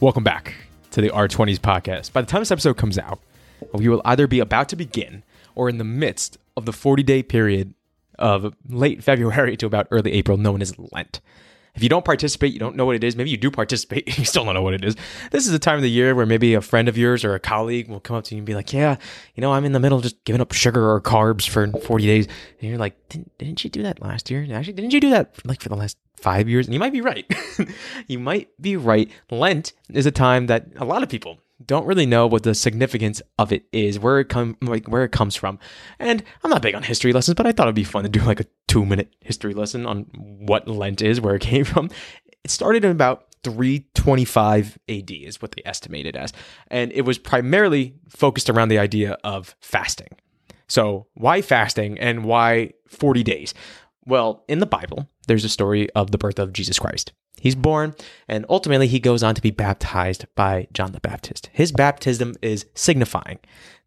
Welcome back to the R20s podcast. By the time this episode comes out, we will either be about to begin or in the midst of the 40 day period of late February to about early April known as Lent. If you don't participate, you don't know what it is. Maybe you do participate, you still don't know what it is. This is a time of the year where maybe a friend of yours or a colleague will come up to you and be like, Yeah, you know, I'm in the middle of just giving up sugar or carbs for 40 days. And you're like, Didn't, didn't you do that last year? Actually, didn't you do that like for the last five years? And you might be right. you might be right. Lent is a time that a lot of people don't really know what the significance of it is, where it come like where it comes from. And I'm not big on history lessons, but I thought it'd be fun to do like a two minute history lesson on what Lent is, where it came from. It started in about 325 AD is what they estimated as, and it was primarily focused around the idea of fasting. So why fasting and why 40 days? Well, in the Bible, there's a story of the birth of Jesus Christ. He's born, and ultimately he goes on to be baptized by John the Baptist. His baptism is signifying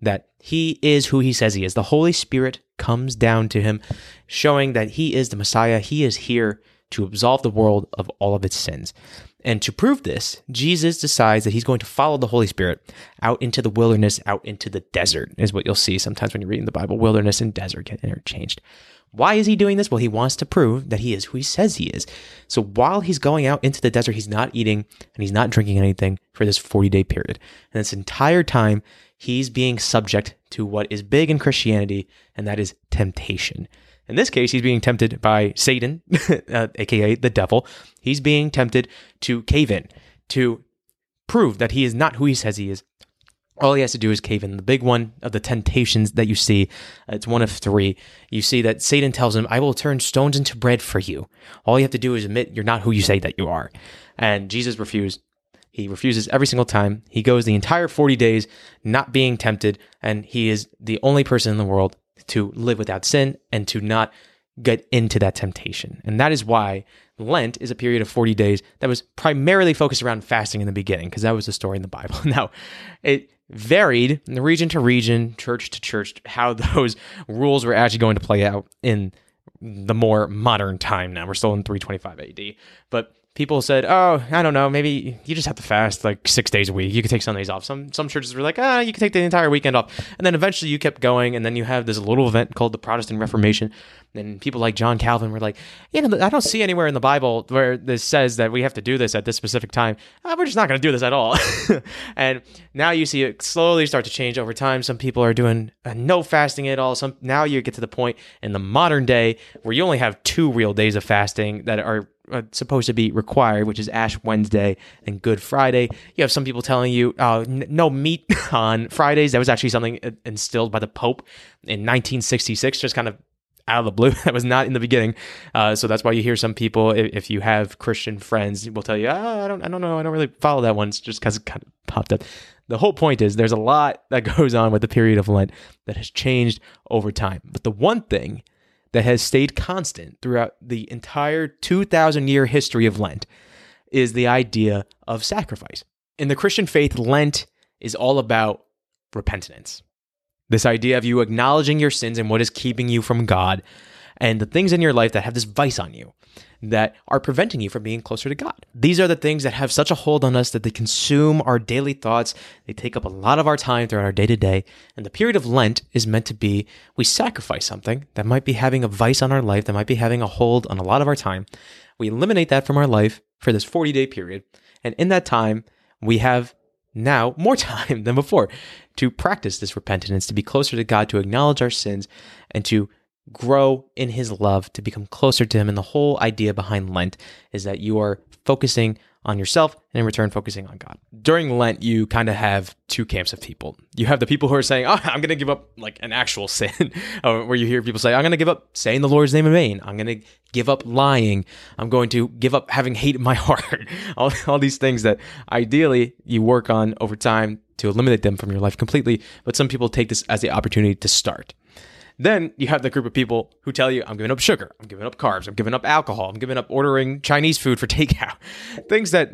that he is who he says he is. The Holy Spirit comes down to him, showing that he is the Messiah. He is here to absolve the world of all of its sins. And to prove this, Jesus decides that he's going to follow the Holy Spirit out into the wilderness, out into the desert, is what you'll see sometimes when you're reading the Bible. Wilderness and desert get interchanged. Why is he doing this? Well, he wants to prove that he is who he says he is. So while he's going out into the desert, he's not eating and he's not drinking anything for this 40 day period. And this entire time, he's being subject to what is big in Christianity, and that is temptation. In this case, he's being tempted by Satan, uh, aka the devil. He's being tempted to cave in, to prove that he is not who he says he is, all he has to do is cave in. The big one of the temptations that you see, uh, it's one of three. You see that Satan tells him, I will turn stones into bread for you. All you have to do is admit you're not who you say that you are. And Jesus refused. He refuses every single time. He goes the entire 40 days not being tempted, and he is the only person in the world to live without sin and to not get into that temptation. And that is why Lent is a period of 40 days that was primarily focused around fasting in the beginning, because that was the story in the Bible. Now, it varied in the region to region, church to church, how those rules were actually going to play out in the more modern time now. We're still in 325 AD. But people said, "Oh, I don't know, maybe you just have to fast like six days a week. You could take Sundays off." Some some churches were like, "Ah, you can take the entire weekend off," and then eventually you kept going, and then you have this little event called the Protestant Reformation, and people like John Calvin were like, "You know, I don't see anywhere in the Bible where this says that we have to do this at this specific time. Ah, we're just not going to do this at all." and now you see it slowly start to change over time. Some people are doing uh, no fasting at all. Some now you get to the point in the modern day where you only have two real days of fasting that are uh, supposed to be required, which is Ash Wednesday and Good Friday. You have some people telling you uh, n- no meat on Fridays. That was actually something uh, instilled by the Pope in 1966, just kind of out of the blue. that was not in the beginning. Uh, so that's why you hear some people, if, if, you have Christian friends, will tell you, oh, I don't, I don't know, I don't really follow that one. It's just because it kind of popped up. The whole point is there's a lot that goes on with the period of Lent that has changed over time. But the one thing that has stayed constant throughout the entire 2,000 year history of Lent is the idea of sacrifice. In the Christian faith, Lent is all about repentance. This idea of you acknowledging your sins and what is keeping you from God and the things in your life that have this vice on you that are preventing you from being closer to God. These are the things that have such a hold on us that they consume our daily thoughts. They take up a lot of our time throughout our day to day. And the period of Lent is meant to be we sacrifice something that might be having a vice on our life, that might be having a hold on a lot of our time. We eliminate that from our life for this 40 day period. And in that time, we have now more time than before to practice this repentance, to be closer to God, to acknowledge our sins, and to grow in his love, to become closer to him. And the whole idea behind Lent is that you are focusing on yourself and in return focusing on God. During Lent, you kind of have two camps of people. You have the people who are saying, Oh, I'm going to give up like an actual sin, uh, where you hear people say, I'm going to give up saying the Lord's name in vain. I'm going to give up lying. I'm going to give up having hate in my heart. all, all these things that ideally you work on over time to eliminate them from your life completely. But some people take this as the opportunity to start. Then you have the group of people who tell you, I'm giving up sugar, I'm giving up carbs, I'm giving up alcohol, I'm giving up ordering Chinese food for takeout. Things that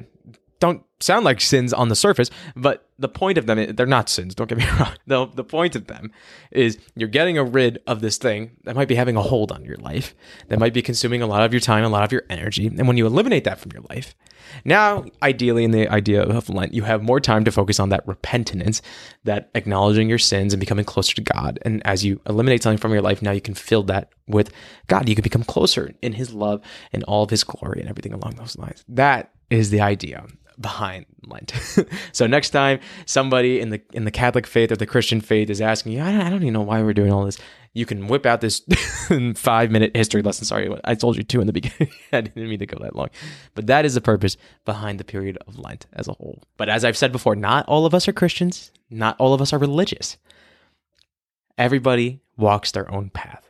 don't sound like sins on the surface, but the point of them, they're not sins, don't get me wrong. The, the point of them is you're getting rid of this thing that might be having a hold on your life, that might be consuming a lot of your time, a lot of your energy. And when you eliminate that from your life, now, ideally, in the idea of Lent, you have more time to focus on that repentance, that acknowledging your sins and becoming closer to God. And as you eliminate something from your life, now you can fill that with God. You can become closer in His love and all of His glory and everything along those lines. That is the idea behind Lent. so next time somebody in the in the Catholic faith or the Christian faith is asking you, I don't, I don't even know why we're doing all this. You can whip out this five minute history lesson. Sorry, I told you two in the beginning. I didn't mean to go that long, but that is the purpose behind the period of Lent as a whole. But as I've said before, not all of us are Christians. Not all of us are religious. Everybody walks their own path.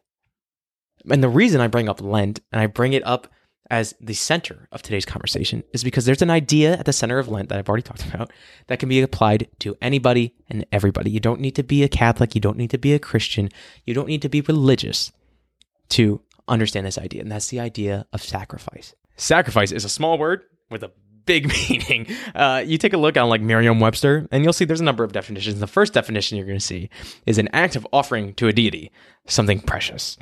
And the reason I bring up Lent and I bring it up as the center of today's conversation is because there's an idea at the center of Lent that I've already talked about that can be applied to anybody and everybody. You don't need to be a Catholic, you don't need to be a Christian, you don't need to be religious to understand this idea, and that's the idea of sacrifice. Sacrifice is a small word with a big meaning. Uh, you take a look on like Merriam-Webster, and you'll see there's a number of definitions. The first definition you're going to see is an act of offering to a deity something precious.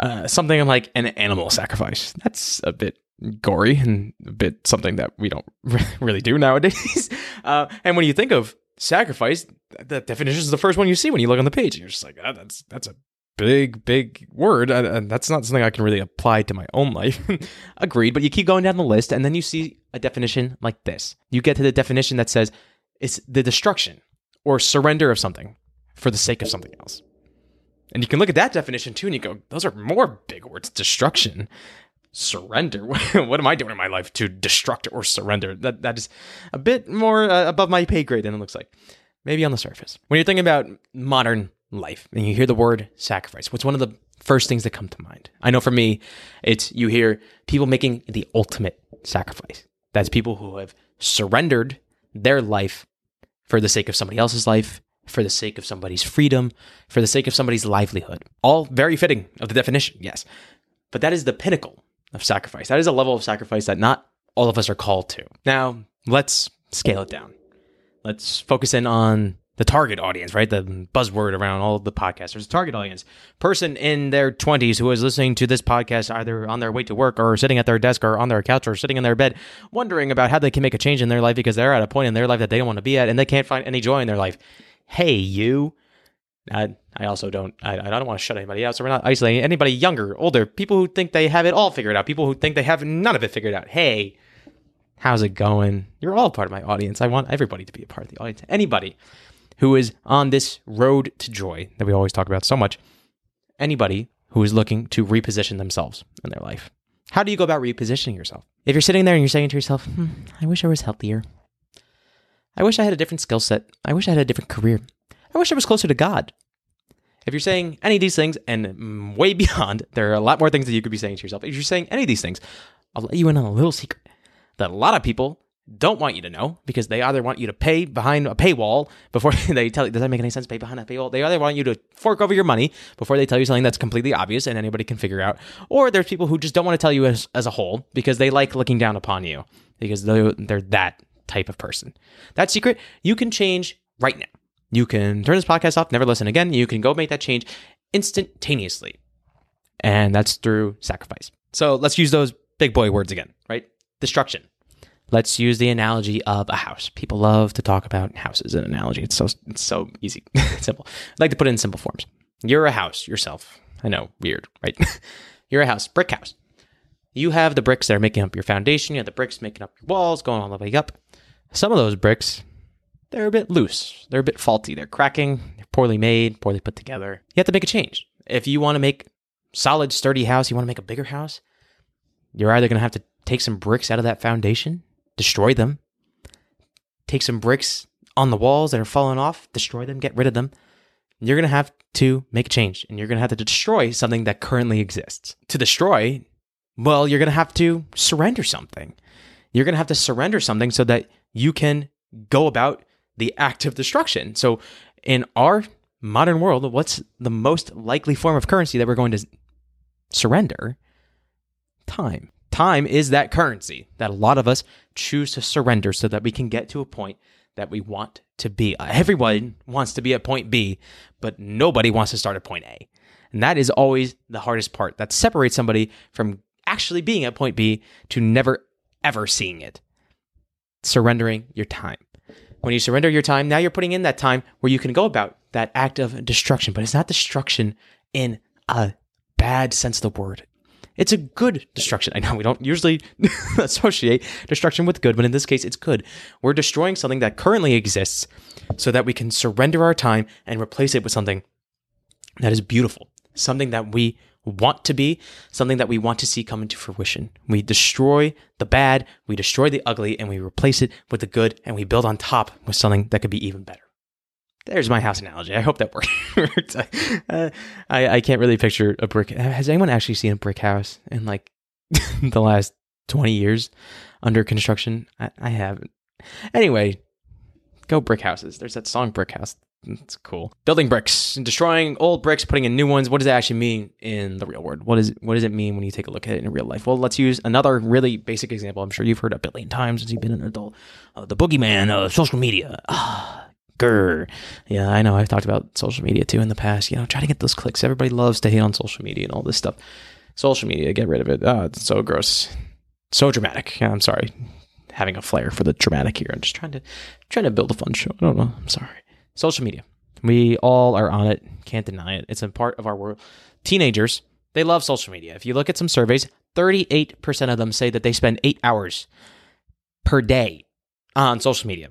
Uh, something like an animal sacrifice. That's a bit gory and a bit something that we don't really do nowadays. Uh, and when you think of sacrifice, the definition is the first one you see when you look on the page. And you're just like, oh, that's that's a big, big word. And that's not something I can really apply to my own life. Agreed. But you keep going down the list, and then you see a definition like this. You get to the definition that says it's the destruction or surrender of something for the sake of something else. And you can look at that definition too, and you go, those are more big words destruction, surrender. what am I doing in my life to destruct or surrender? That, that is a bit more uh, above my pay grade than it looks like. Maybe on the surface. When you're thinking about modern life and you hear the word sacrifice, what's one of the first things that come to mind? I know for me, it's you hear people making the ultimate sacrifice. That's people who have surrendered their life for the sake of somebody else's life, for the sake of somebody's freedom, for the sake of somebody's livelihood. All very fitting of the definition, yes. But that is the pinnacle of sacrifice. That is a level of sacrifice that not all of us are called to. Now, let's scale it down. Let's focus in on the target audience, right? The buzzword around all the podcasters, target audience. Person in their 20s who is listening to this podcast either on their way to work or sitting at their desk or on their couch or sitting in their bed, wondering about how they can make a change in their life because they're at a point in their life that they don't want to be at and they can't find any joy in their life hey, you. I, I also don't I, I don't want to shut anybody out, so we're not isolating anybody younger, older, people who think they have it all figured out, people who think they have none of it figured out. Hey, how's it going? You're all part of my audience. I want everybody to be a part of the audience. Anybody who is on this road to joy that we always talk about so much, anybody who is looking to reposition themselves in their life. How do you go about repositioning yourself? If you're sitting there and you're saying to yourself, hmm, I wish I was healthier. I wish I had a different skill set. I wish I had a different career. I wish I was closer to God. If you're saying any of these things and mm, way beyond, there are a lot more things that you could be saying to yourself. If you're saying any of these things, I'll let you in on a little secret that a lot of people don't want you to know because they either want you to pay behind a paywall before they tell you, does that make any sense? Pay behind a paywall. They either want you to fork over your money before they tell you something that's completely obvious and anybody can figure out, or there's people who just don't want to tell you as, as a whole because they like looking down upon you because they're, they're that type of person. That secret you can change right now. You can turn this podcast off, never listen again. You can go make that change instantaneously. And that's through sacrifice. So let's use those big boy words again, right? Destruction. Let's use the analogy of a house. People love to talk about houses an analogy. It's so it's so easy, simple. I'd like to put it in simple forms. You're a house yourself. I know, weird, right? You're a house, brick house. You have the bricks that are making up your foundation. You have the bricks making up your walls, going all the way up. Some of those bricks, they're a bit loose. They're a bit faulty. They're cracking. They're poorly made, poorly put together. You have to make a change. If you want to make solid, sturdy house, you want to make a bigger house, you're either going to have to take some bricks out of that foundation, destroy them, take some bricks on the walls that are falling off, destroy them, get rid of them. You're going to have to make a change and you're going to have to destroy something that currently exists. To destroy, well, you're going to have to surrender something. You're going to have to surrender something so that you can go about the act of destruction. So, in our modern world, what's the most likely form of currency that we're going to surrender? Time. time is that currency that a lot of us choose to surrender so that we can get to a point that we want to be. Everyone wants to be at point B, but nobody wants to start at point A. And that is always the hardest part. That separates somebody from actually being at point B to never, ever seeing it. Surrendering your time. When you surrender your time, now you're putting in that time where you can go about that act of destruction, but it's not destruction in a bad sense of the word. It's a good destruction. I know we don't usually associate destruction with good, but in this case, it's good. We're destroying something that currently exists so that we can surrender our time and replace it with something that is beautiful, something that we want to be, something that we want to see come into fruition. We destroy the bad, we destroy the ugly, and we replace it with the good, and we build on top with something that could be even better. There's my house analogy. I hope that worked. uh, I, I can't really picture a brick. Has anyone actually seen a brick house in like the last 20 years under construction? I, I haven't. Anyway, go brick houses. There's that song Brick House. It's cool. Building bricks and destroying old bricks, putting in new ones. What does that actually mean in the real world? What is what does it mean when you take a look at it in real life? Well, let's use another really basic example. I'm sure you've heard a billion times since you've been an adult. Uh, the boogeyman of social media. Ah, grr. Yeah, I know. I've talked about social media too in the past. You know, try to get those clicks. Everybody loves to hate on social media and all this stuff. Social media, get rid of it. Oh, it's so gross, so dramatic. Yeah, I'm sorry, having a flair for the dramatic here. I'm just trying to trying to build a fun show. I don't know. I'm sorry. Social media. We all are on it. Can't deny it. It's a part of our world. Teenagers, they love social media. If you look at some surveys, 38% of them say that they spend eight hours per day on social media.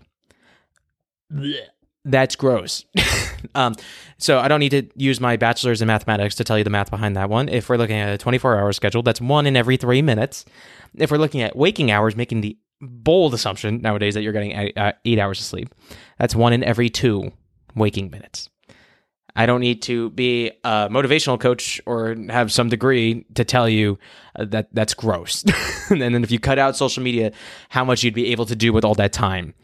Blech. That's gross. um, so I don't need to use my bachelor's in mathematics to tell you the math behind that one. If we're looking at a 24 hour schedule, that's one in every three minutes. If we're looking at waking hours, making the bold assumption nowadays that you're getting eight hours of sleep, that's one in every two waking minutes. I don't need to be a motivational coach or have some degree to tell you uh, that that's gross. and then if you cut out social media, how much you'd be able to do with all that time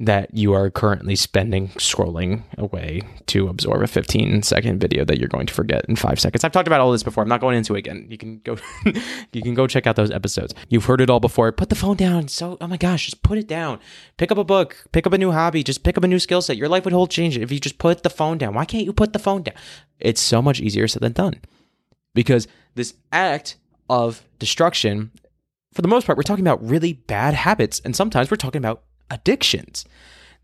that you are currently spending scrolling away to absorb a 15 second video that you're going to forget in 5 seconds. I've talked about all this before. I'm not going into it again. You can go you can go check out those episodes. You've heard it all before. Put the phone down. So oh my gosh, just put it down. Pick up a book, pick up a new hobby, just pick up a new skill set. Your life would hold change if you just put the phone down. Why can't you put the phone down? It's so much easier said than done. Because this act of destruction for the most part, we're talking about really bad habits, and sometimes we're talking about addictions.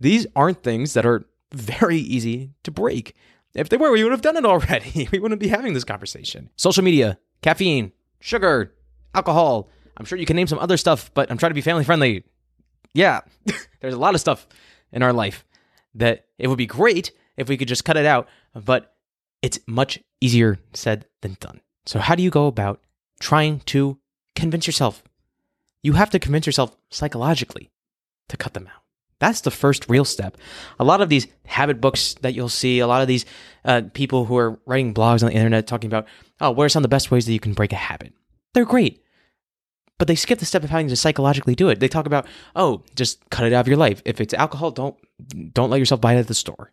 These aren't things that are very easy to break. If they were, we would have done it already. we wouldn't be having this conversation. Social media, caffeine, sugar, alcohol. I'm sure you can name some other stuff, but I'm trying to be family friendly. Yeah, there's a lot of stuff in our life that it would be great if we could just cut it out, but it's much easier said than done. So, how do you go about trying to convince yourself? You have to convince yourself psychologically to cut them out. That's the first real step. A lot of these habit books that you'll see, a lot of these uh, people who are writing blogs on the internet talking about, oh, what are some of the best ways that you can break a habit? They're great. But they skip the step of having to psychologically do it. They talk about, oh, just cut it out of your life. If it's alcohol, don't don't let yourself buy it at the store.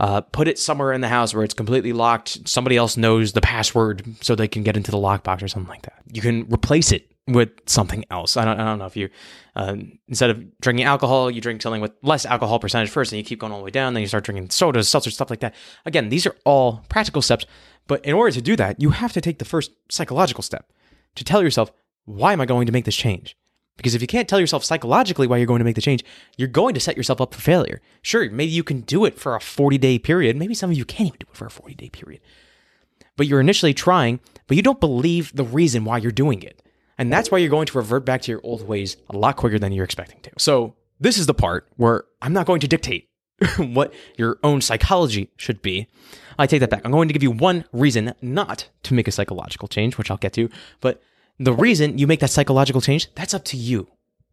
Uh, put it somewhere in the house where it's completely locked. Somebody else knows the password so they can get into the lockbox or something like that. You can replace it with something else. I don't, I don't know if you, uh, instead of drinking alcohol, you drink something with less alcohol percentage first, and you keep going all the way down. Then you start drinking sodas, seltzer, stuff like that. Again, these are all practical steps. But in order to do that, you have to take the first psychological step to tell yourself, why am I going to make this change? Because if you can't tell yourself psychologically why you're going to make the change, you're going to set yourself up for failure. Sure, maybe you can do it for a 40 day period. Maybe some of you can't even do it for a 40 day period. But you're initially trying, but you don't believe the reason why you're doing it. And that's why you're going to revert back to your old ways a lot quicker than you're expecting to. So, this is the part where I'm not going to dictate what your own psychology should be. I take that back. I'm going to give you one reason not to make a psychological change, which I'll get to. But the reason you make that psychological change, that's up to you.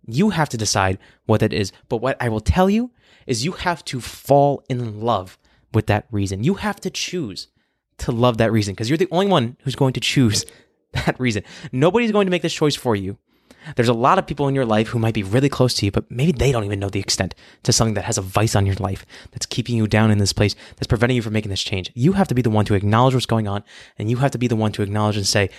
You have to decide what that is. But what I will tell you is you have to fall in love with that reason. You have to choose to love that reason because you're the only one who's going to choose that reason. Nobody's going to make this choice for you. There's a lot of people in your life who might be really close to you, but maybe they don't even know the extent to something that has a vice on your life that's keeping you down in this place, that's preventing you from making this change. You have to be the one to acknowledge what's going on, and you have to be the one to acknowledge and say,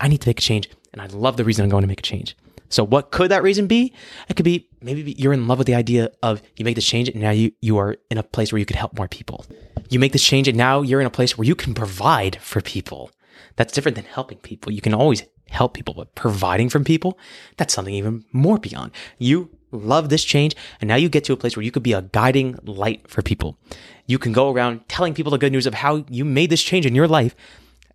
I need to make a change, and I love the reason I'm going to make a change. So what could that reason be? It could be maybe you're in love with the idea of you make this change and now you, you are in a place where you could help more people. You make this change and now you're in a place where you can provide for people. That's different than helping people. You can always help people, but providing from people, that's something even more beyond. You love this change and now you get to a place where you could be a guiding light for people. You can go around telling people the good news of how you made this change in your life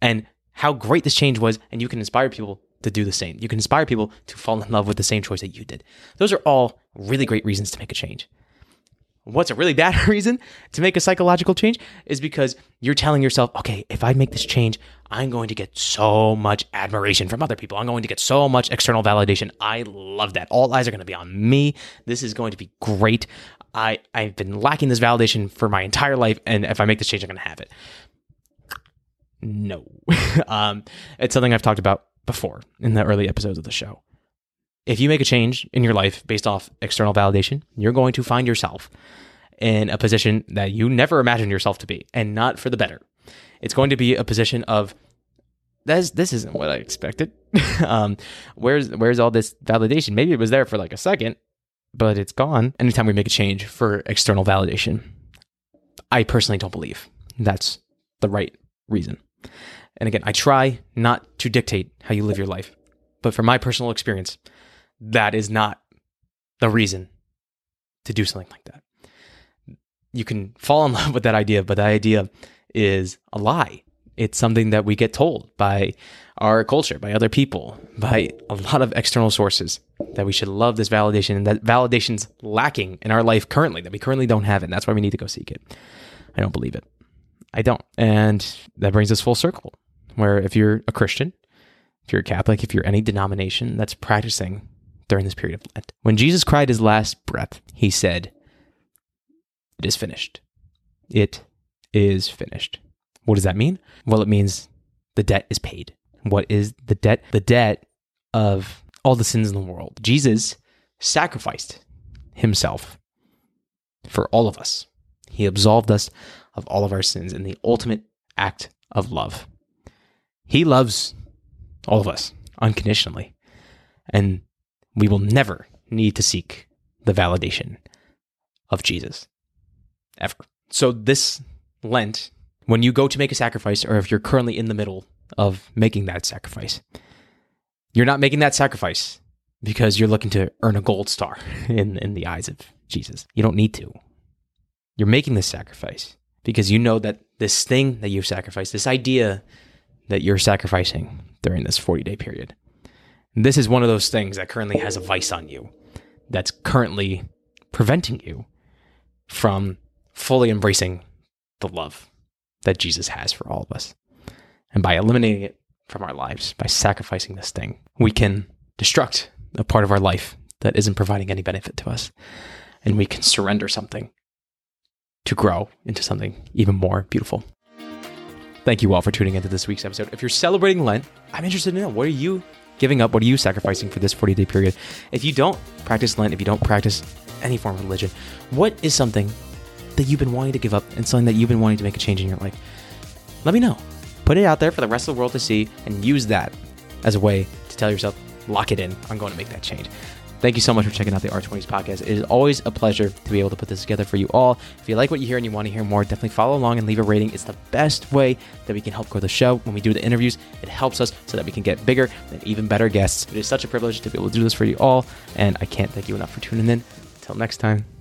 and how great this change was and you can inspire people to do the same. You can inspire people to fall in love with the same choice that you did. Those are all really great reasons to make a change. What's a really bad reason to make a psychological change is because you're telling yourself, okay, if I make this change, I'm going to get so much admiration from other people. I'm going to get so much external validation. I love that. All eyes are going to be on me. This is going to be great. I, I've been lacking this validation for my entire life. And if I make this change, I'm going to have it. No. um, it's something I've talked about before in the early episodes of the show. If you make a change in your life based off external validation, you're going to find yourself in a position that you never imagined yourself to be, and not for the better. It's going to be a position of this this isn't what I expected. um, where's where's all this validation? Maybe it was there for like a second, but it's gone. Anytime we make a change for external validation, I personally don't believe that's the right reason. And again, I try not to dictate how you live your life. But from my personal experience, that is not the reason to do something like that. You can fall in love with that idea, but that idea is a lie. It's something that we get told by our culture, by other people, by a lot of external sources that we should love this validation and that validation's lacking in our life currently, that we currently don't have it. And that's why we need to go seek it. I don't believe it. I don't. And that brings us full circle where if you're a Christian, if you're a Catholic, if you're any denomination that's practicing during this period of Lent, when Jesus cried his last breath, he said, It is finished. It is finished. What does that mean? Well, it means the debt is paid. What is the debt? The debt of all the sins in the world. Jesus sacrificed himself for all of us. He absolved us of all of our sins in the ultimate act of love. He loves all of us unconditionally. And we will never need to seek the validation of Jesus ever. So, this Lent, when you go to make a sacrifice, or if you're currently in the middle of making that sacrifice, you're not making that sacrifice because you're looking to earn a gold star in, in the eyes of Jesus. You don't need to. You're making this sacrifice because you know that this thing that you've sacrificed, this idea that you're sacrificing during this 40 day period. This is one of those things that currently has a vice on you that's currently preventing you from fully embracing the love that Jesus has for all of us. And by eliminating it from our lives, by sacrificing this thing, we can destruct a part of our life that isn't providing any benefit to us. And we can surrender something to grow into something even more beautiful. Thank you all for tuning into this week's episode. If you're celebrating Lent, I'm interested to know what are you giving up? What are you sacrificing for this 40 day period? If you don't practice Lent, if you don't practice any form of religion, what is something that you've been wanting to give up and something that you've been wanting to make a change in your life? Let me know. Put it out there for the rest of the world to see and use that as a way to tell yourself, lock it in. I'm going to make that change. Thank you so much for checking out the R20s podcast. It is always a pleasure to be able to put this together for you all. If you like what you hear and you want to hear more, definitely follow along and leave a rating. It's the best way that we can help grow the show. When we do the interviews, it helps us so that we can get bigger and even better guests. It is such a privilege to be able to do this for you all, and I can't thank you enough for tuning in. Until next time.